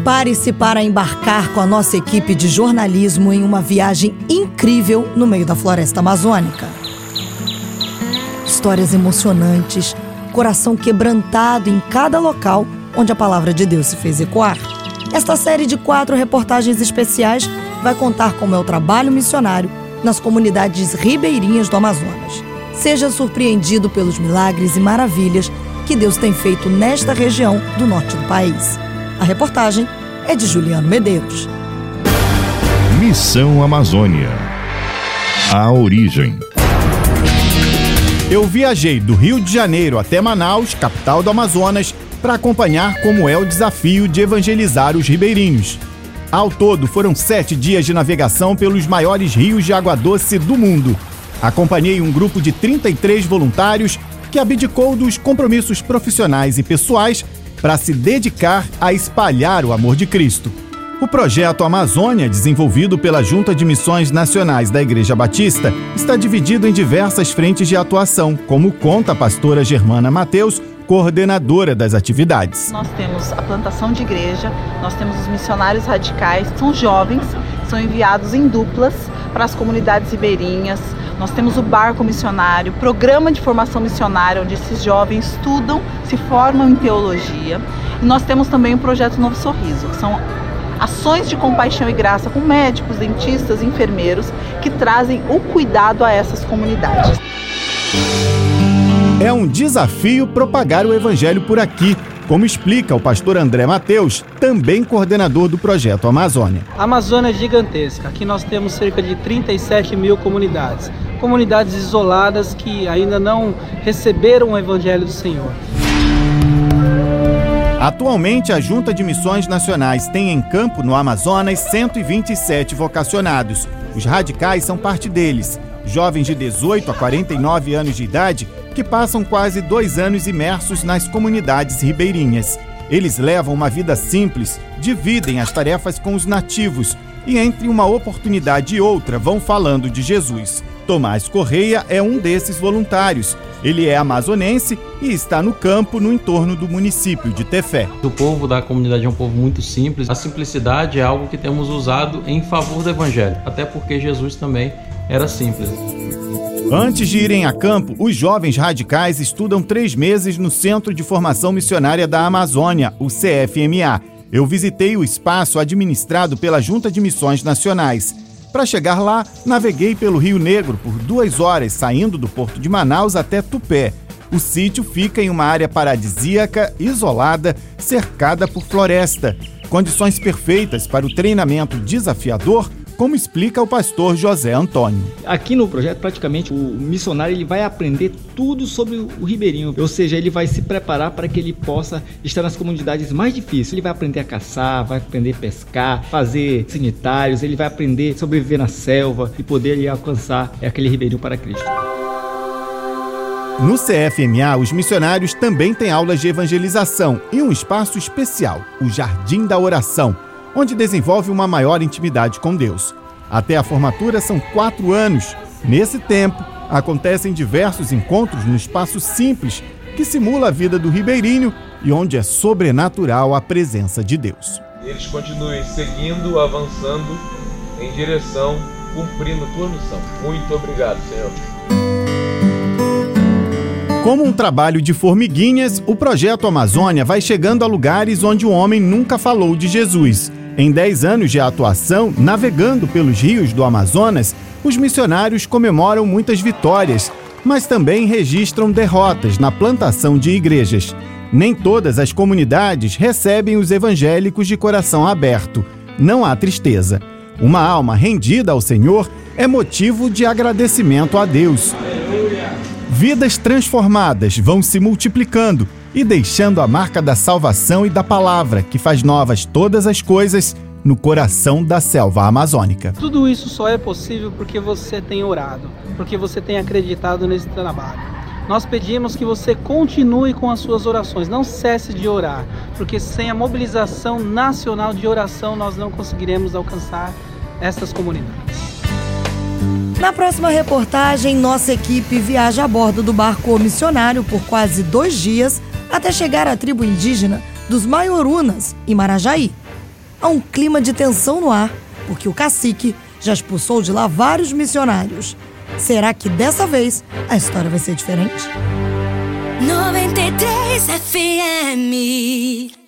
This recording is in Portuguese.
Prepare-se para embarcar com a nossa equipe de jornalismo em uma viagem incrível no meio da floresta amazônica. Histórias emocionantes, coração quebrantado em cada local onde a palavra de Deus se fez ecoar. Esta série de quatro reportagens especiais vai contar como é o trabalho missionário nas comunidades ribeirinhas do Amazonas. Seja surpreendido pelos milagres e maravilhas que Deus tem feito nesta região do norte do país. A reportagem é de Juliano Medeiros. Missão Amazônia. A origem. Eu viajei do Rio de Janeiro até Manaus, capital do Amazonas, para acompanhar como é o desafio de evangelizar os ribeirinhos. Ao todo, foram sete dias de navegação pelos maiores rios de água doce do mundo. Acompanhei um grupo de 33 voluntários que abdicou dos compromissos profissionais e pessoais para se dedicar a espalhar o amor de Cristo. O projeto Amazônia, desenvolvido pela Junta de Missões Nacionais da Igreja Batista, está dividido em diversas frentes de atuação, como conta a pastora Germana Mateus, coordenadora das atividades. Nós temos a plantação de igreja, nós temos os missionários radicais, são jovens, são enviados em duplas para as comunidades ribeirinhas, nós temos o barco missionário, programa de formação missionária, onde esses jovens estudam, se formam em teologia. E nós temos também o projeto Novo Sorriso, que são ações de compaixão e graça com médicos, dentistas, enfermeiros que trazem o cuidado a essas comunidades. É um desafio propagar o evangelho por aqui, como explica o pastor André Mateus, também coordenador do projeto Amazônia. A Amazônia é gigantesca. Aqui nós temos cerca de 37 mil comunidades comunidades isoladas que ainda não receberam o Evangelho do Senhor. Atualmente, a Junta de Missões Nacionais tem em campo no Amazonas 127 vocacionados. Os radicais são parte deles, jovens de 18 a 49 anos de idade que passam quase dois anos imersos nas comunidades ribeirinhas. Eles levam uma vida simples, dividem as tarefas com os nativos e, entre uma oportunidade e outra, vão falando de Jesus. Tomás Correia é um desses voluntários. Ele é amazonense e está no campo no entorno do município de Tefé. O povo da comunidade é um povo muito simples. A simplicidade é algo que temos usado em favor do evangelho, até porque Jesus também era simples. Antes de irem a campo, os jovens radicais estudam três meses no Centro de Formação Missionária da Amazônia, o CFMA. Eu visitei o espaço administrado pela Junta de Missões Nacionais. Para chegar lá, naveguei pelo Rio Negro por duas horas, saindo do porto de Manaus até Tupé. O sítio fica em uma área paradisíaca, isolada, cercada por floresta. Condições perfeitas para o treinamento desafiador como explica o pastor José Antônio. Aqui no projeto, praticamente, o missionário ele vai aprender tudo sobre o ribeirinho, ou seja, ele vai se preparar para que ele possa estar nas comunidades mais difíceis. Ele vai aprender a caçar, vai aprender a pescar, fazer sanitários, ele vai aprender a sobreviver na selva e poder ali, alcançar aquele ribeirinho para Cristo. No CFMA, os missionários também têm aulas de evangelização e um espaço especial, o Jardim da Oração onde desenvolve uma maior intimidade com Deus. Até a formatura são quatro anos. Nesse tempo, acontecem diversos encontros no espaço simples que simula a vida do ribeirinho e onde é sobrenatural a presença de Deus. Eles continuem seguindo, avançando em direção, cumprindo tua missão. Muito obrigado, Senhor. Como um trabalho de formiguinhas, o projeto Amazônia vai chegando a lugares onde o homem nunca falou de Jesus. Em 10 anos de atuação, navegando pelos rios do Amazonas, os missionários comemoram muitas vitórias, mas também registram derrotas na plantação de igrejas. Nem todas as comunidades recebem os evangélicos de coração aberto. Não há tristeza. Uma alma rendida ao Senhor é motivo de agradecimento a Deus. Vidas transformadas vão se multiplicando e deixando a marca da salvação e da palavra, que faz novas todas as coisas no coração da selva amazônica. Tudo isso só é possível porque você tem orado, porque você tem acreditado nesse trabalho. Nós pedimos que você continue com as suas orações, não cesse de orar, porque sem a mobilização nacional de oração nós não conseguiremos alcançar essas comunidades. Na próxima reportagem, nossa equipe viaja a bordo do barco missionário por quase dois dias até chegar à tribo indígena dos Maiorunas, em Marajaí. há um clima de tensão no ar, porque o cacique já expulsou de lá vários missionários. Será que dessa vez a história vai ser diferente? 93 FM